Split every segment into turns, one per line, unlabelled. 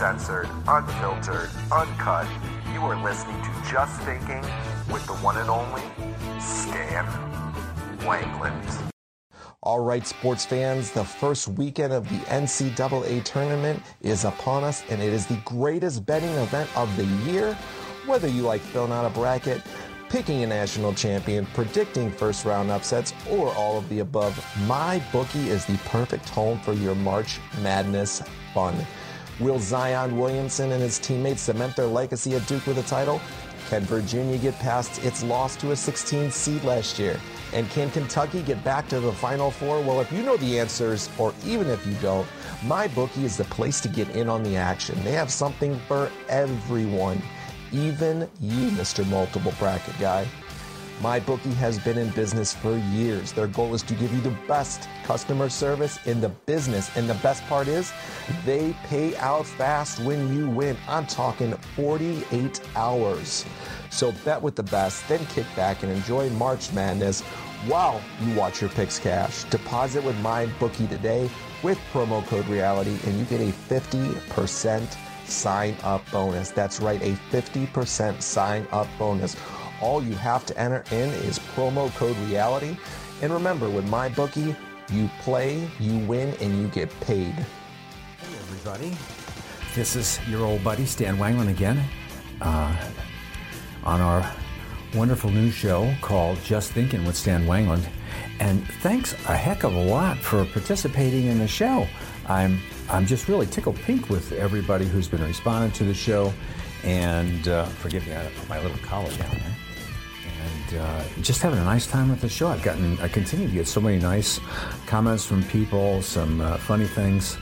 Uncensored, unfiltered, uncut. You are listening to Just Thinking with the one and only Stan Wanglund.
All right, sports fans, the first weekend of the NCAA tournament is upon us, and it is the greatest betting event of the year. Whether you like filling out a bracket, picking a national champion, predicting first round upsets, or all of the above, MyBookie is the perfect home for your March Madness fun. Will Zion Williamson and his teammates cement their legacy at Duke with a title? Can Virginia get past its loss to a 16 seed last year? And can Kentucky get back to the Final Four? Well, if you know the answers, or even if you don't, MyBookie is the place to get in on the action. They have something for everyone, even you, Mr. Multiple Bracket Guy. MyBookie has been in business for years. Their goal is to give you the best customer service in the business. And the best part is they pay out fast when you win. I'm talking 48 hours. So bet with the best, then kick back and enjoy March Madness while you watch your picks cash. Deposit with my bookie today with promo code reality and you get a 50% sign up bonus. That's right, a 50% sign up bonus. All you have to enter in is promo code reality. And remember, with MyBookie, you play, you win, and you get paid.
Hey, everybody. This is your old buddy, Stan Wanglund again, uh, on our wonderful new show called Just Thinking with Stan Wanglund. And thanks a heck of a lot for participating in the show. I'm, I'm just really tickled pink with everybody who's been responding to the show. And uh, forgive me, I put my little collar down there uh, just having a nice time with the show. I've gotten, I continue to get so many nice comments from people, some uh, funny things.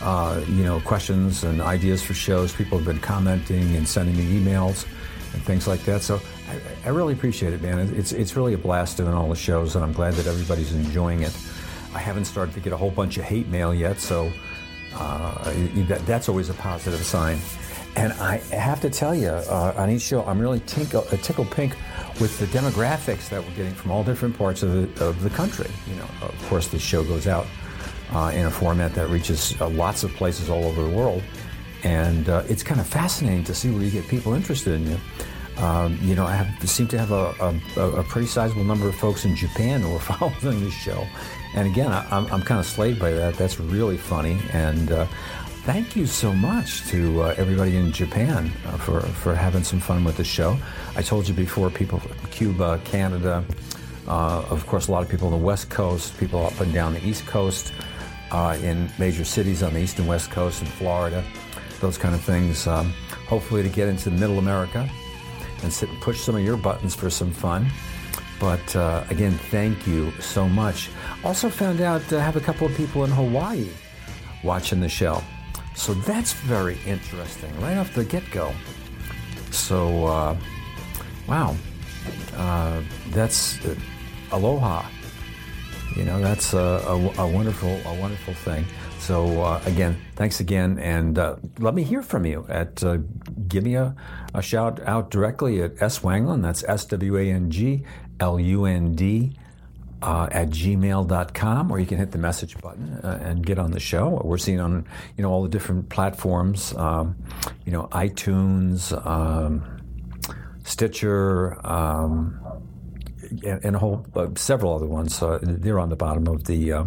uh, you know, questions and ideas for shows. People have been commenting and sending me emails and things like that. So I, I really appreciate it, man. It's it's really a blast doing all the shows, and I'm glad that everybody's enjoying it. I haven't started to get a whole bunch of hate mail yet, so uh, that, that's always a positive sign. And I have to tell you, uh, on each show, I'm really tinkle, uh, tickle pink with the demographics that we're getting from all different parts of the, of the country. You know, of course, the show goes out uh, in a format that reaches uh, lots of places all over the world, and uh, it's kind of fascinating to see where you get people interested in you. Um, you know, I have, seem to have a, a, a, pretty sizable number of folks in Japan who are following this show. And again, I, am I'm kind of slayed by that. That's really funny. And uh, thank you so much to uh, everybody in Japan uh, for, for having some fun with the show. I told you before, people from Cuba, Canada, uh, of course, a lot of people on the West Coast, people up and down the East Coast, uh, in major cities on the East and West Coast, in Florida, those kind of things. Um, hopefully, to get into Middle America and sit and push some of your buttons for some fun. But uh, again, thank you so much. Also, found out I have a couple of people in Hawaii watching the show. So that's very interesting right off the get go. So, uh, wow, uh, that's uh, aloha. You know, that's a, a, a, wonderful, a wonderful thing. So uh, again, thanks again, and uh, let me hear from you. At uh, give me a, a, shout out directly at S Wanglund. That's S W A N G L U N D. Uh, at gmail.com or you can hit the message button uh, and get on the show we're seeing on you know all the different platforms um, you know itunes um, stitcher um, and, and, a whole uh, several other ones uh, they're on the bottom of the uh,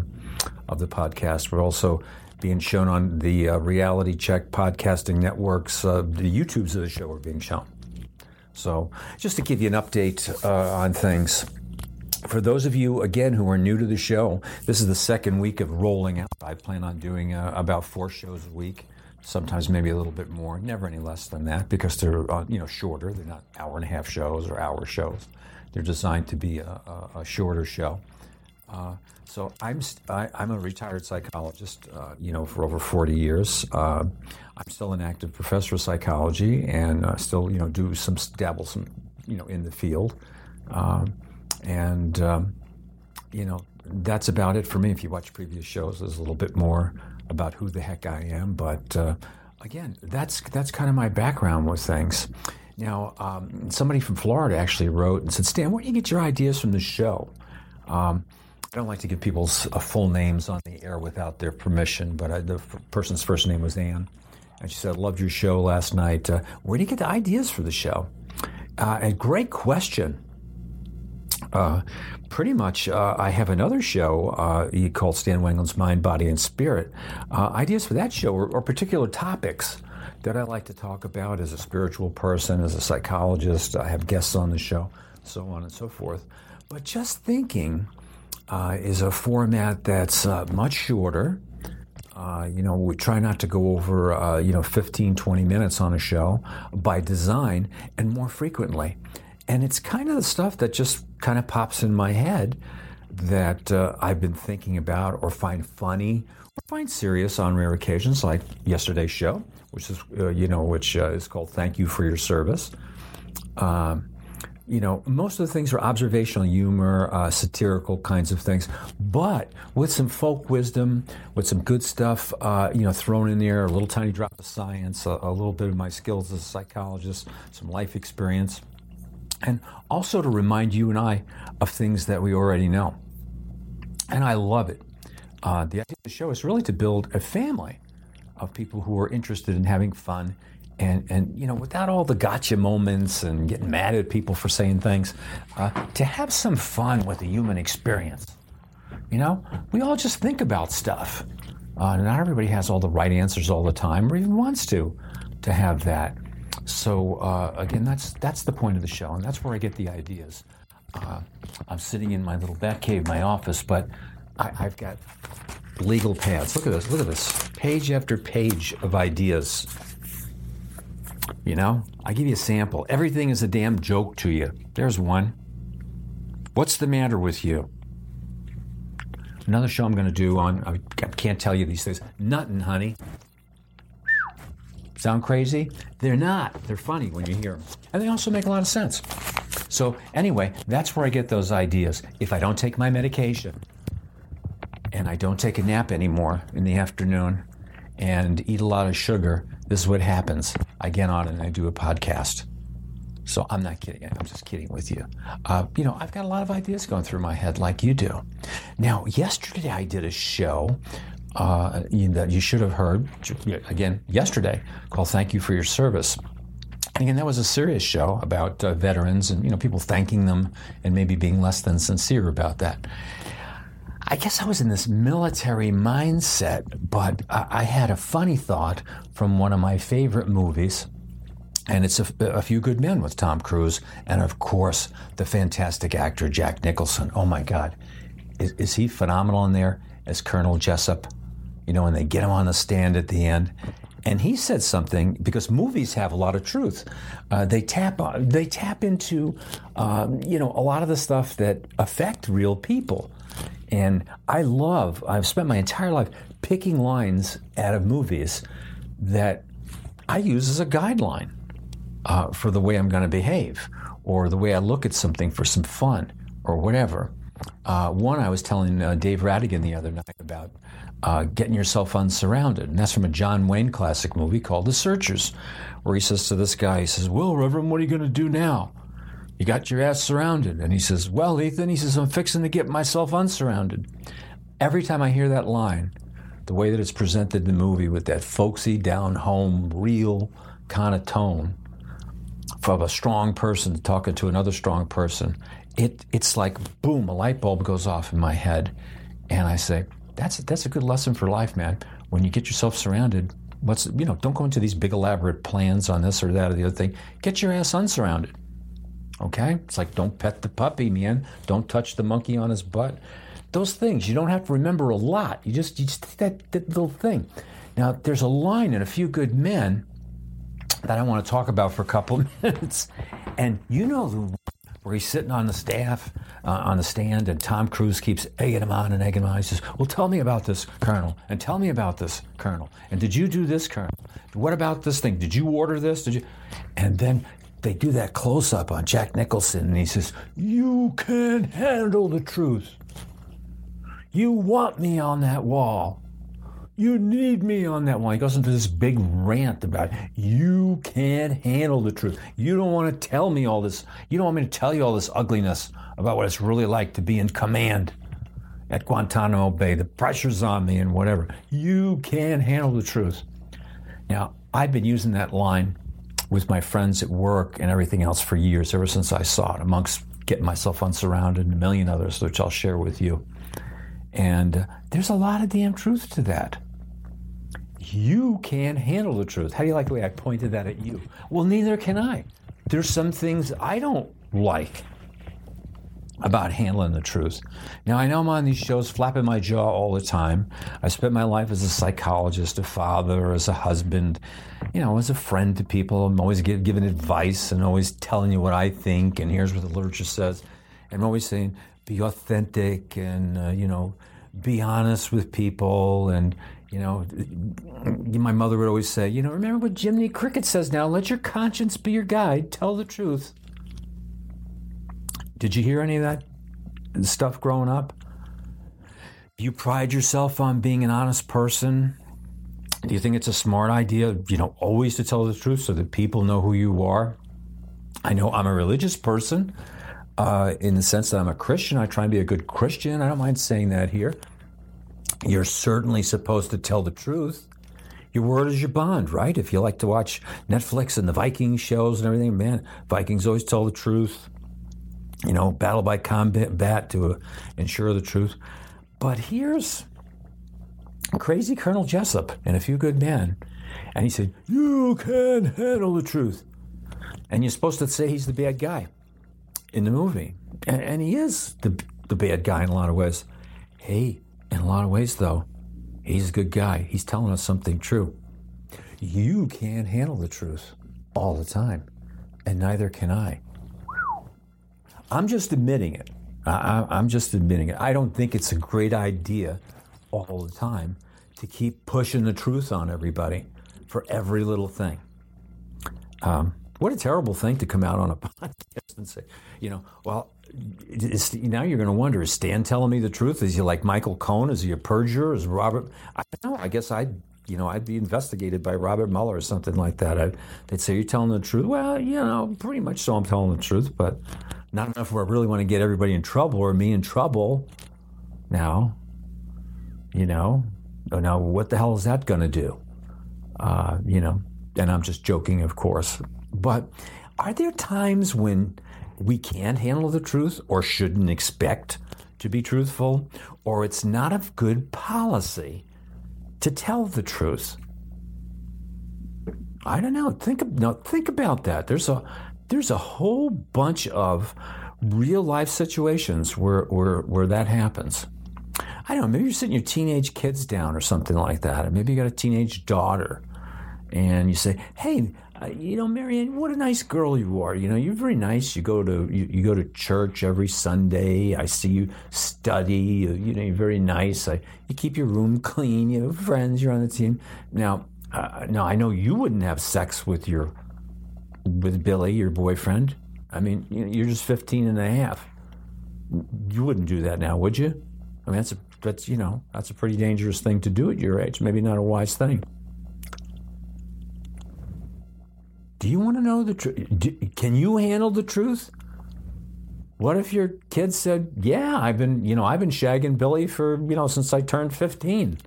of the podcast. We're also being shown on the uh, Reality Check podcasting networks. The YouTubes of the show are being shown. So, just to give you an update on things. For those of you, again, who are new to the show, this is the second week of rolling out. I plan on doing uh, about four shows a week, sometimes maybe a little bit more, never any less than that, because they're uh, you know shorter. They're not hour and a half shows or hour shows. They're designed to be a, a, a shorter show. Uh, so I'm I, am i am a retired psychologist, uh, you know, for over 40 years. Uh, I'm still an active professor of psychology, and uh, still, you know, do some dabble some, you know, in the field, um, and um, you know, that's about it for me. If you watch previous shows, there's a little bit more about who the heck I am, but uh, again, that's that's kind of my background with things. Now, um, somebody from Florida actually wrote and said, "Stan, where do you get your ideas from the show?" Um, I don't like to give people's uh, full names on the air without their permission, but I, the f- person's first name was Ann. And she said, I Loved your show last night. Uh, where do you get the ideas for the show? Uh, and great question. Uh, pretty much, uh, I have another show uh, called Stan Wanglund's Mind, Body, and Spirit. Uh, ideas for that show or, particular topics that I like to talk about as a spiritual person, as a psychologist. I have guests on the show, so on and so forth. But just thinking uh, is a format that's uh, much shorter. You know, we try not to go over, you know, 15, 20 minutes on a show by design and more frequently. And it's kind of the stuff that just kind of pops in my head that uh, I've been thinking about or find funny or find serious on rare occasions, like yesterday's show, which is, uh, you know, which is called Thank You for Your Service. Um, you know, most of the things are observational humor, uh, satirical kinds of things, but with some folk wisdom, with some good stuff, uh, you know, thrown in there, a little tiny drop of science, a, a, little bit of my skills as a psychologist, some life experience, and also to remind you and I of things that we already know. And I love it. Uh, the idea of the show is really to build a family of people who are interested in having fun and and you know without all the gotcha moments and getting mad at people for saying things uh, to have some fun with the human experience you know we all just think about stuff uh, not everybody has all the right answers all the time or even wants to to have that so uh, again that's that's the point of the show and that's where i get the ideas uh, i'm sitting in my little bat cave my office but I, i've got legal pads look at this look at this page after page of ideas you know, I give you a sample. Everything is a damn joke to you. There's one. What's the matter with you? Another show I'm going to do on, I'm can't tell you these things. Nothing, honey. Sound crazy? They're not. They're funny when you hear them. And they also make a lot of sense. So, anyway, that's where I get those ideas. If I don't take my medication and I don't take a nap anymore in the afternoon and eat a lot of sugar, this is what happens. I get on and I do a podcast. So I'm not kidding. I'm just kidding with you. Uh, you know, I've got a lot of ideas going through my head like you do. Now, yesterday I did a show uh, that you should have heard, again, yesterday, called Thank You for Your Service. And again, that was a serious show about uh, veterans and, you know, people thanking them and maybe being less than sincere about that. I guess I was in this military mindset, but I, I had a funny thought from one of my favorite movies, and it's a, a, Few Good Men with Tom Cruise, and of course, the fantastic actor Jack Nicholson. Oh my God. Is, is he phenomenal in there as Colonel Jessep? You know, when they get him on the stand at the end. And he said something because movies have a lot of truth. Uh, they tap they tap into um, you know a lot of the stuff that affect real people. And I love, I've spent my entire life picking lines out of movies that I use as a guideline uh, for the way I'm going to behave or the way I look at something for some fun or whatever. Uh, one I was telling uh, Dave Radigan the other night about uh, getting yourself unsurrounded. And that's from a John Wayne classic movie called The Searchers, where he says to this guy, he says, Well, Reverend, what are you going to do now? You got your ass surrounded. And he says, Well, Ethan, he says, I'm fixing to get myself unsurrounded. Every time I hear that line, the way that it's presented in the movie with that folksy, down home, real kind of tone from a strong person talking to another strong person, it, it's like boom, a light bulb goes off in my head. And I say, that's, that's a good lesson for life, man. When you get yourself surrounded, what's, you know, don't go into these big elaborate plans on this or that or the other thing. Get your ass unsurrounded. Okay? It's like don't pet the puppy, man. Don't touch the monkey on his butt. Those things, you don't have to remember a lot. You just, you just that, that little thing. Now, there's a line in A Few Good Men that I want to talk about for a couple minutes. And you know the where he's sitting on the staff, uh, on the stand, and Tom Cruise keeps egging him on and egging him on. He says, Well, tell me about this, Colonel, and tell me about this, Colonel. And did you do this, Colonel? What about this thing? Did you order this? Did you? And then they do that close up on Jack Nicholson, and he says, You can't handle the truth. You want me on that wall. You need me on that wall. He goes into this big rant about you can't handle the truth. You don't want to tell me all this. You don't want me to tell you all this ugliness about what it's really like to be in command at Guantanamo Bay. The pressure's on me and whatever. You can't handle the truth. Now, I've been using that line with my friends at work and everything else for years, ever since I saw it, amongst getting myself unsurrounded and a million others, which I'll share with you. And there's a lot of damn truth to that. You can't handle the truth. How do you like the way I pointed that at you? Well, neither can I. There's some things I don't like about handling the truth. Now, I know I'm on these shows flapping my jaw all the time. I spent my life as a psychologist, a father, as a husband, you know, as a friend to people. I'm always give, giving advice and always telling you what I think, and here's what the literature says. And I'm always saying, be authentic and, uh, you know, be honest with people. And, you know, my mother would always say, you know, remember what Jiminy Cricket says now let your conscience be your guide, tell the truth. Did you hear any of that stuff growing up? You pride yourself on being an honest person. Do you think it's a smart idea, you know, always to tell the truth so that people know who you are? I know I'm a religious person uh, in the sense that I'm a Christian. I try and be a good Christian. I don't mind saying that here. You're certainly supposed to tell the truth. Your word is your bond, right? If you like to watch Netflix and the Viking shows and everything, man, Vikings always tell the truth you know, battle by combat to uh, ensure the truth. But here's crazy Colonel Jessep and a few good men. And he said, You can't handle the truth. And you're supposed to say he's the bad guy in the movie. And, and he is the, the bad guy in a lot of ways. Hey, in a lot of ways, though, he's a good guy. He's telling us something true. You can't handle the truth all the time, and neither can I. I'm just admitting it. I, am just admitting it. I don't think it's a great idea all the time to keep pushing the truth on everybody for every little thing. Um, what a terrible thing to come out on a podcast and say, you know, well, now you're going to wonder: Is Stan telling me the truth? Is he like Michael Cohen? Is he a perjurer? Is Robert? I don't know. I guess I'd, you know, I'd be investigated by Robert Mueller or something like that. I'd, they'd say, "You're telling the truth." Well, you know, pretty much so. I'm telling the truth, but not enough where I really want to get everybody in trouble or me in trouble. Now, you know, now what the hell is that going to do? Uh, you know, and I'm just joking, of course. But are there times when we can't handle the truth or shouldn't expect to be truthful, or it's not of good policy to tell the truth? I don't know. Think no, think about that. There's a there's a whole bunch of real life situations where where where that happens. I don't know. Maybe you're sitting your teenage kids down or something like that, or maybe you got a teenage daughter, and you say, "Hey, you know, Marianne, what a nice girl you are. You know, you're very nice. You go to you, you go to church every Sunday. I see you study. You, you know, you're very nice. I, you keep your room clean. You have friends. You're on the team. Now, uh, now I know you wouldn't have sex with your with Billy, your boyfriend. I mean, you're just 15 and a half. You wouldn't do that now, would you? I mean, that's a, that's you know that's a pretty dangerous thing to do at your age. Maybe not a wise thing. Do you want to know the truth? Can you handle the truth? What if your kid said, "Yeah, I've been, you know, I've been shagging Billy for, you know, since I turned 15."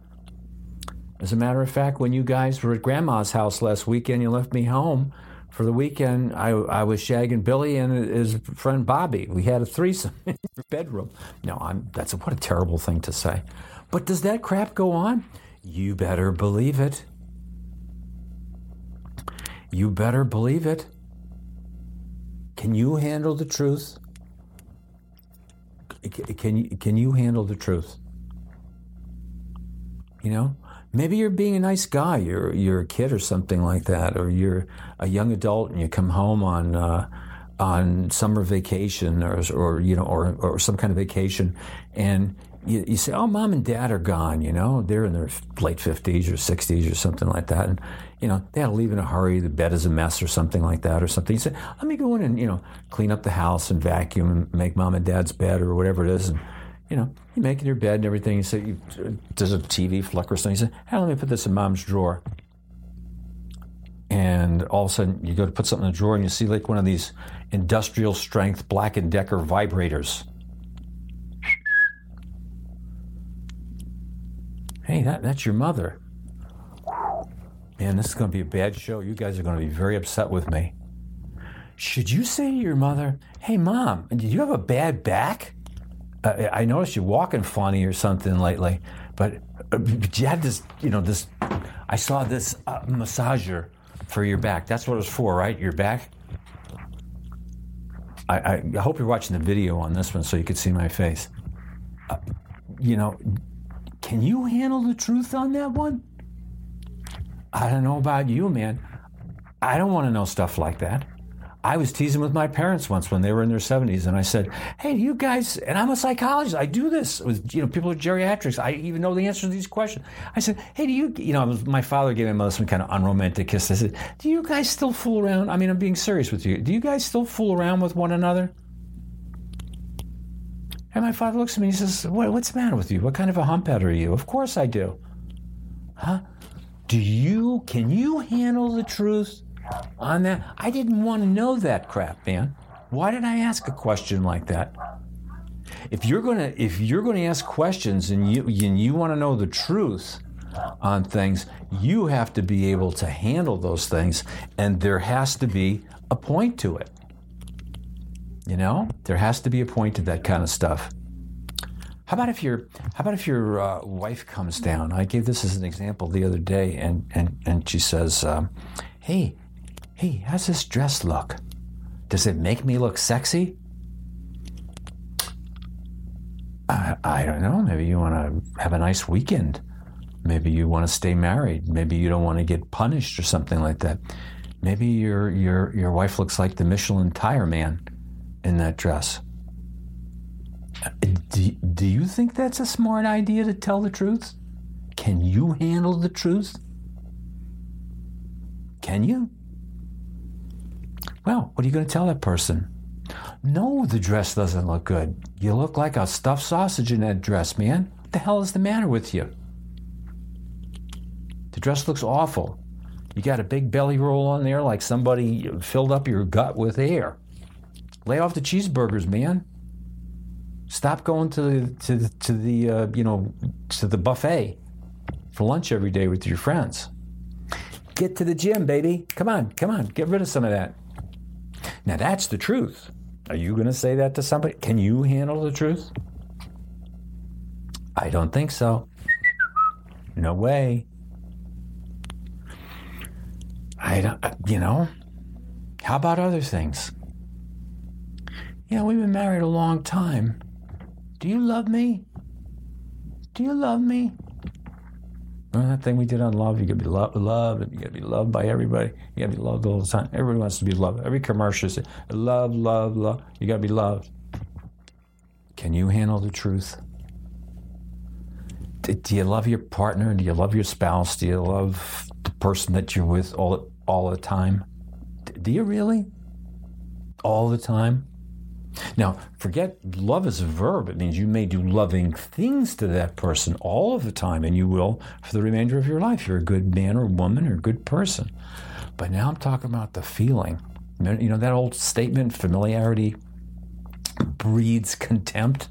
As a matter of fact, when you guys were at Grandma's house last weekend, you left me home for the weekend. I, I was shagging Billy and his friend Bobby. We had a threesome in your bedroom. No, I'm. That's a, what a terrible thing to say. But does that crap go on? You better believe it. You better believe it. Can you handle the truth? Can you, can you handle the truth? You know, maybe you're being a nice guy. You're you're a kid or something like that, or you're a young adult and you come home on uh, on summer vacation or or you know or or some kind of vacation, and you, you say, "Oh, mom and dad are gone." You know, they're in their late fifties or sixties or something like that, and you know they had to leave in a hurry. The bed is a mess or something like that, or something. You say, "Let me go in and you know clean up the house and vacuum and make mom and dad's bed or whatever it is." And you know, you're making your bed and everything. You say, you, "Does a TV flicker?" or something? You say, "Hey, let me put this in mom's drawer." And all of a sudden, you go to put something in the drawer, and you see like one of these industrial strength Black and Decker vibrators Hey, that, that's your mother. Man, this is going to be a bad show. You guys are going to be very upset with me. Should you say to your mother, hey, mom, did you have a bad back? Uh, I noticed you walking funny or something lately, but, uh, you had this, you know, this, I saw this uh, massager for your back. That's what it was for, right? Your back? I, I hope you're watching the video on this one so you can see my face. Uh, you know, can you handle the truth on that one? I don't know about you, man. I don't want to know stuff like that. I was teasing with my parents once when they were in their 70s, and I said, "Hey, you guys," and I'm a psychologist. I do this with you know people with geriatrics. I even know the answer to these questions. I said, "Hey, do you?" You know, my father gave my mother some kind of unromantic kiss. I said, "Do you guys still fool around?" I mean, I'm being serious with you. Do you guys still fool around with one another? And my father looks at me and he says, what, What's the matter with you? What kind of a humphead are you? Of course I do. Huh? Do you, can you handle the truth on that? I didn't want to know that crap, man. Why did I ask a question like that? If you're gonna, if you're gonna ask questions and you and you want to know the truth on things, you have to be able to handle those things, and there has to be a point to it. You know, there has to be a point to that kind of stuff. How about if your How about if your uh, wife comes down? I gave this as an example the other day, and and and she says, um, "Hey, hey, how's this dress look? Does it make me look sexy?" I, I don't know. Maybe you want to have a nice weekend. Maybe you want to stay married. Maybe you don't want to get punished or something like that. Maybe your your your wife looks like the Michelin tire man in that dress. Uh, do, do you think that's a smart idea to tell the truth? Can you handle the truth? Can you? Well, what are you going to tell that person? No, the dress doesn't look good. You look like a stuffed sausage in that dress, man. What the hell is the matter with you? The dress looks awful. You got a big belly roll on there like somebody filled up your gut with air. Lay off the cheeseburgers, man. Stop going to the to the, to the uh, you know to the buffet for lunch every day with your friends. Get to the gym, baby. Come on, come on. Get rid of some of that. Now that's the truth. Are you going to say that to somebody? Can you handle the truth? I don't think so. No way. I don't, you know, how about other things? Yeah, we've been married a long time. Do you love me? Do you love me? Remember that thing we did on love? You gotta be loved, loved, and you gotta be loved by everybody. You gotta be loved all the time. Everybody wants to be loved. Every commercial says, love, love, love. You gotta be loved. Can you handle the truth? Do, you love your partner? Do you love your spouse? Do you love the person that you're with all all the time? Do you really? All the time? Now, forget love is a verb. It means you may do loving things to that person all of the time, and you will for the remainder of your life. You're a good man or woman or a good person. But now I'm talking about the feeling. You know that old statement familiarity breeds contempt?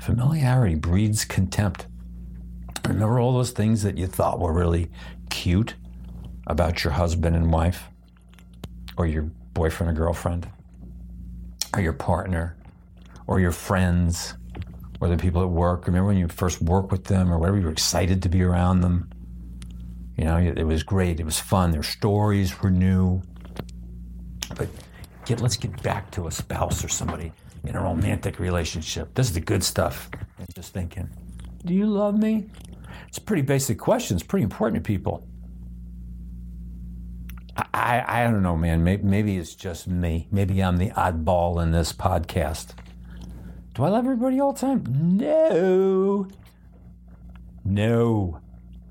Familiarity breeds contempt. Remember all those things that you thought were really cute about your husband and wife, or your boyfriend or girlfriend? Or your partner or your friends or the people at work. Remember when you first worked with them or whatever, you were excited to be around them. You know, it was great. It was fun. Their stories were new. But get, let's get back to a spouse or somebody in a romantic relationship. This is the good stuff. I'm just thinking, do you love me? It's a pretty basic question. It's pretty important to people. I, I don't know, man. Maybe, maybe it's just me. Maybe I'm the oddball in this podcast. Do I love everybody all the time? No. No.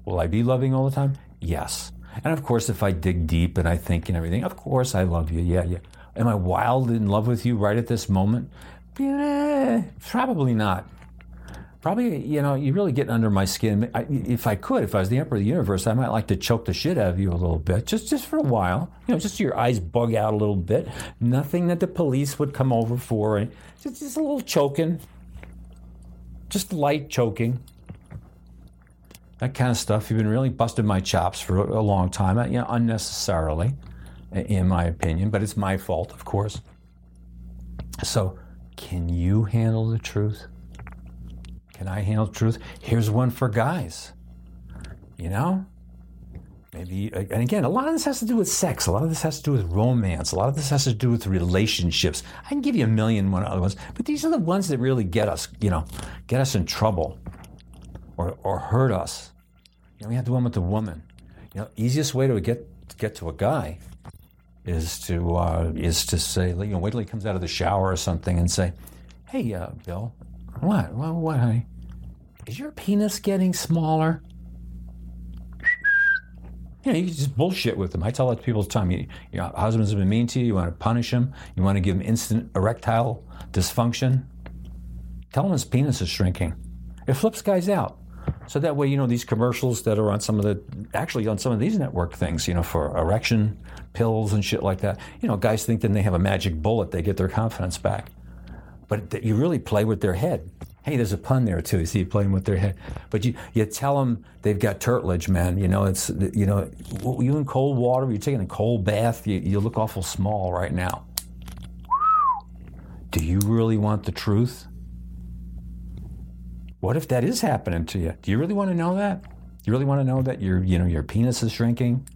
Will I be loving all the time? Yes. And of course, if I dig deep and I think and everything, of course I love you. Yeah, yeah. Am I wild in love with you right at this moment? Yeah, probably not. Probably, you know, you're really getting under my skin. I, if I could, if I was the emperor of the universe, I might like to choke the shit out of you a little bit, just just for a while. You know, just so your eyes bug out a little bit. Nothing that the police would come over for. Just, just a little choking, just light choking. That kind of stuff. You've been really busting my chops for a, a long time, you know, unnecessarily, in my opinion. But it's my fault, of course. So, can you handle the truth? Can I handle truth? Here's one for guys. You know? Maybe, and again, a lot of this has to do with sex. A lot of this has to do with romance. A lot of this has to do with relationships. I can give you a million one other ones, but these are the ones that really get us, you know, get us in trouble or, or hurt us. You know, we have the one with the woman. You know, easiest way to get get to a guy is to uh, is to say, you know, wait till he comes out of the shower or something and say, "Hey, uh, Bill, what? What, what, honey? Is your penis getting smaller? You know, you just bullshit with them. I tell that to people all the time. You, your husband's been mean to you. You want to punish him. You want to give him instant erectile dysfunction. Tell him his penis is shrinking. It flips guys out. So that way, you know, these commercials that are on some of the, actually on some of these network things, you know, for erection pills and shit like that, you know, guys think then they have a magic bullet, they get their confidence back but that you really play with their head. Hey, there's a pun there too. You see, playing with their head. But you, you tell them they've got turtlage, man. You know, it's you know, you in cold water. You're taking a cold bath. You, you look awful small right now. Do you really want the truth? What if that is happening to you? Do you really want to know that? You really want to know that your you know your penis is shrinking?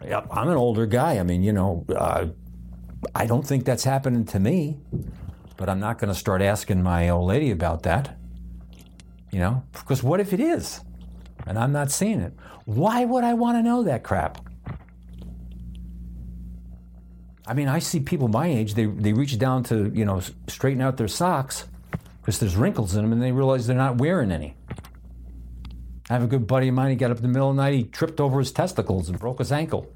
I'm an older guy. I mean, you know, uh, I don't think that's happening to me, but I'm not going to start asking my old lady about that. You know, because what if it is? And I'm not seeing it. Why would I want to know that crap? I mean, I see people my age, they, they reach down to, you know, straighten out their socks because there's wrinkles in them and they realize they're not wearing any. I have a good buddy of mine. He got up in the middle of the night. He tripped over his testicles and broke his ankle.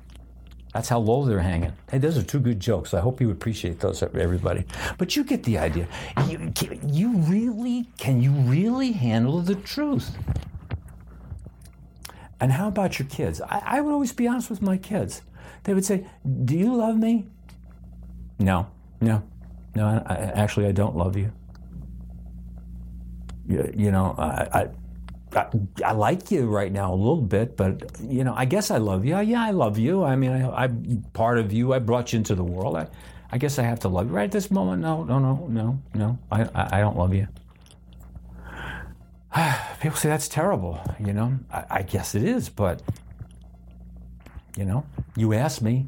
That's how low they're hanging. Hey, those are two good jokes. I hope you appreciate those, everybody. But you get the idea. You, you really, can you really handle the truth? And how about your kids? I, I would always be honest with my kids. They would say, Do you love me? No, no, no, I, I, actually, I don't love you. You, you know, I, I, I, like you right now a little bit, but you know, I guess I love you. Yeah, I love you. I mean, I, I'm part of you. I brought you into the world. I, I guess I have to love you right at this moment. No, no, no, no, no. I, I, I don't love you. People say that's terrible. You know, I, I guess it is, but you know, you asked me.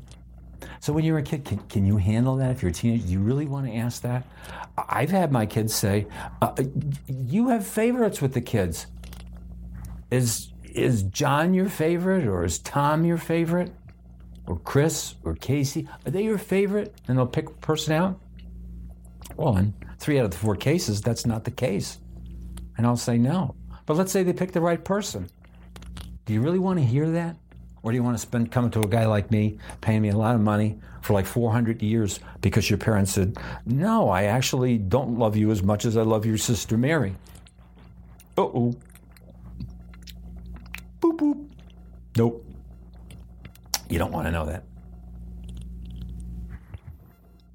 So when you're a kid, can, can you handle that if you're a teenager? Do you really want to ask that? I've had my kids say, uh, "You have favorites with the kids. Is is John your favorite, or is Tom your favorite, or Chris, or Casey? Are they your favorite?" And they'll pick a person out. Well, in three out of the four cases, that's not the case, and I'll say no. But let's say they pick the right person. Do you really want to hear that? Or do you want to spend coming to a guy like me, paying me a lot of money for like 400 years because your parents said, No, I actually don't love you as much as I love your sister Mary? Uh oh. Boop boop. Nope. You don't want to know that.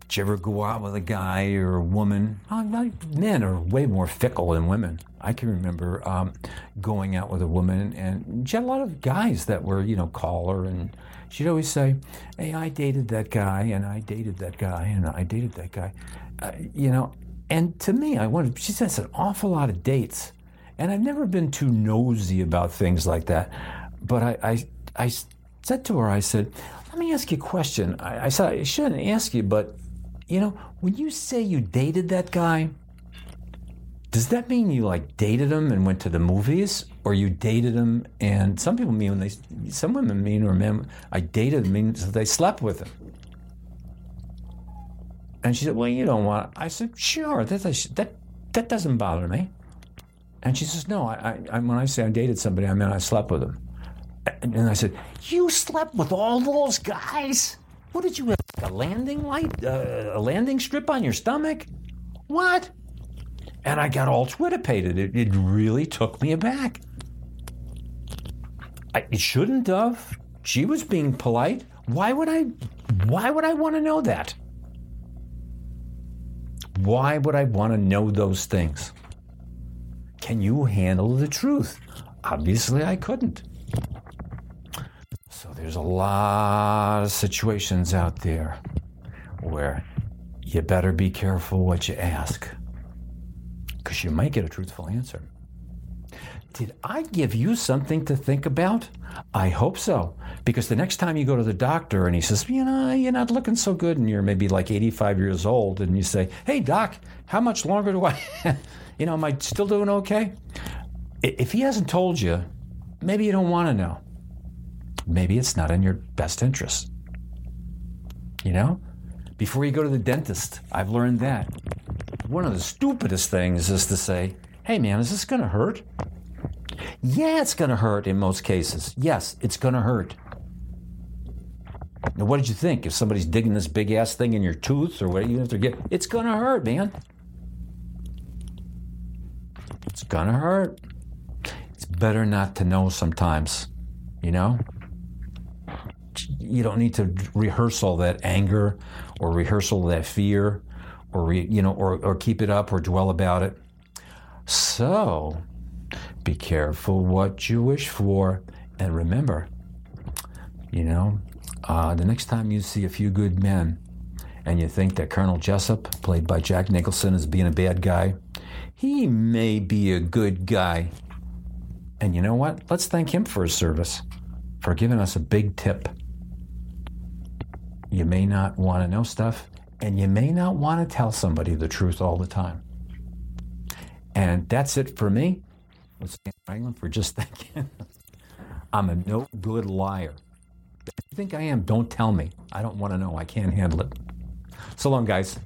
Did you ever go out with a guy or a woman? Men are way more fickle than women. I can remember um, going out with a woman, and she had a lot of guys that were, you know, call her, and she'd always say, "Hey, I dated that guy, and I dated that guy, and I dated that guy," uh, you know. And to me, I wanted. She says an awful lot of dates, and I've never been too nosy about things like that. But I, I, I said to her, I said, "Let me ask you a question." I, I said I shouldn't ask you, but you know, when you say you dated that guy does that mean you like dated him and went to the movies, or you dated him and some people mean when they, some women mean or men, I dated him means they slept with him. And she said, "Well, you don't want." I said, "Sure, that that that doesn't bother me." And she says, "No, I, I when I say I dated somebody, I mean I slept with them." And I said, "You slept with all those guys? What did you have? A landing light, uh, a landing strip on your stomach? What?" And I got all twitterpated. It, it really took me aback. I, it shouldn't have. She was being polite. Why would I? Why would I want to know that? Why would I want to know those things? Can you handle the truth? Obviously, I couldn't. So there's a lot of situations out there where you better be careful what you ask because you might get a truthful answer. Did I give you something to think about? I hope so. Because the next time you go to the doctor and he says, you know, you're not looking so good, and you're maybe like 85 years old, and you say, hey, doc, how much longer do I, you know, am I still doing okay? If he hasn't told you, maybe you don't want to know. Maybe it's not in your best interest. You know? Before you go to the dentist, I've learned that one of the stupidest things is to say, hey man, is this going to hurt? Yeah, it's going to hurt in most cases. Yes, it's going to hurt. Now, what did you think? If somebody's digging this big ass thing in your tooth or what you have to get, it's going to hurt, man. It's to hurt. It's better not to know sometimes, you know? You don't need to rehearse all that anger or rehearse all that fear or re, you know, or, or keep it up or dwell about it. So, be careful what you wish for, and remember, you know, uh, the next time you see a few good men, and you think that Colonel Jessep, played by Jack Nicholson, is being a bad guy, he may be a good guy. And you know what? Let's thank him for his service, for giving us a big tip. You may not want to know stuff, and you may not want to tell somebody the truth all the time. And that's it for me. With Stan Franklin for just thinking. I'm a no good liar. If you think I am, don't tell me. I don't want to know. I can't handle it. So long, guys.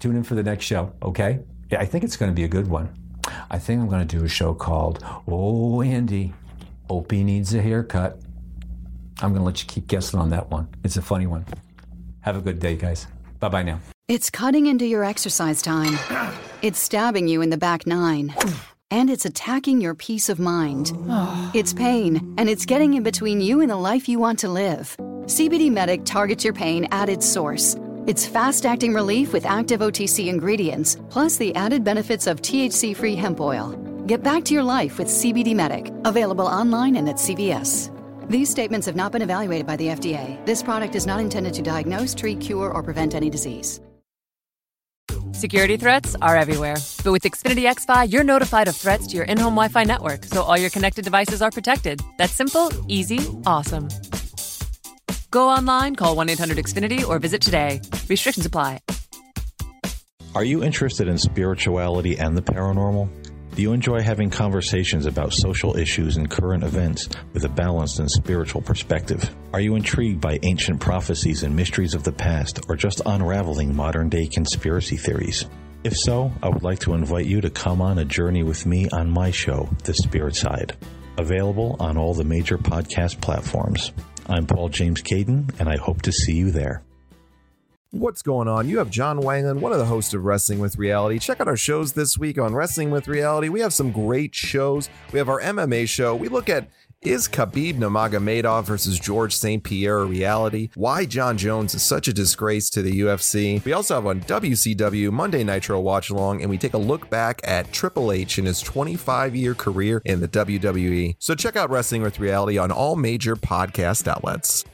Tune in for the next show, okay? I think it's going to be a good one. I think I'm going to do a show called Oh Andy, Opie needs a haircut. I'm going to let you keep guessing on that one. It's a funny one. Have a good day, guys. Bye bye now.
It's cutting into your exercise time. It's stabbing you in the back nine. And it's attacking your peace of mind. It's pain, and it's getting in between you and the life you want to live. CBD Medic targets your pain at its source. It's fast acting relief with active OTC ingredients, plus the added benefits of THC free hemp oil. Get back to your life with CBD Medic, available online and at CVS. These statements have not been evaluated by the FDA. This product is not intended to diagnose, treat, cure, or prevent any disease.
Security threats are everywhere. But with Xfinity XFi, you're notified of threats to your in home Wi Fi network, so all your connected devices are protected. That's simple, easy, awesome. Go online, call 1 800 Xfinity, or visit today. Restrictions apply.
Are you interested in spirituality and the paranormal? Do you enjoy having conversations about social issues and current events with a balanced and spiritual perspective? Are you intrigued by ancient prophecies and mysteries of the past, or just unraveling modern day conspiracy theories? If so, I would like to invite you to come on a journey with me on my show, The Spirit Side. Available on all the major podcast platforms. I'm Paul James Caden, and I hope to see you there.
What's going on? You have John Wanglund, one of the hosts of Wrestling with Reality. Check out our shows this week on Wrestling with Reality. We have some great shows. We have our MMA show. We look at is Khabib Nurmagomedov versus George St. Pierre a reality? Why Jon Jones is such a disgrace to the UFC? We also have on WCW Monday Nitro Watch Along, and we take a look back at Triple H in his 25 year career in the WWE. So check out Wrestling with Reality on all major podcast outlets.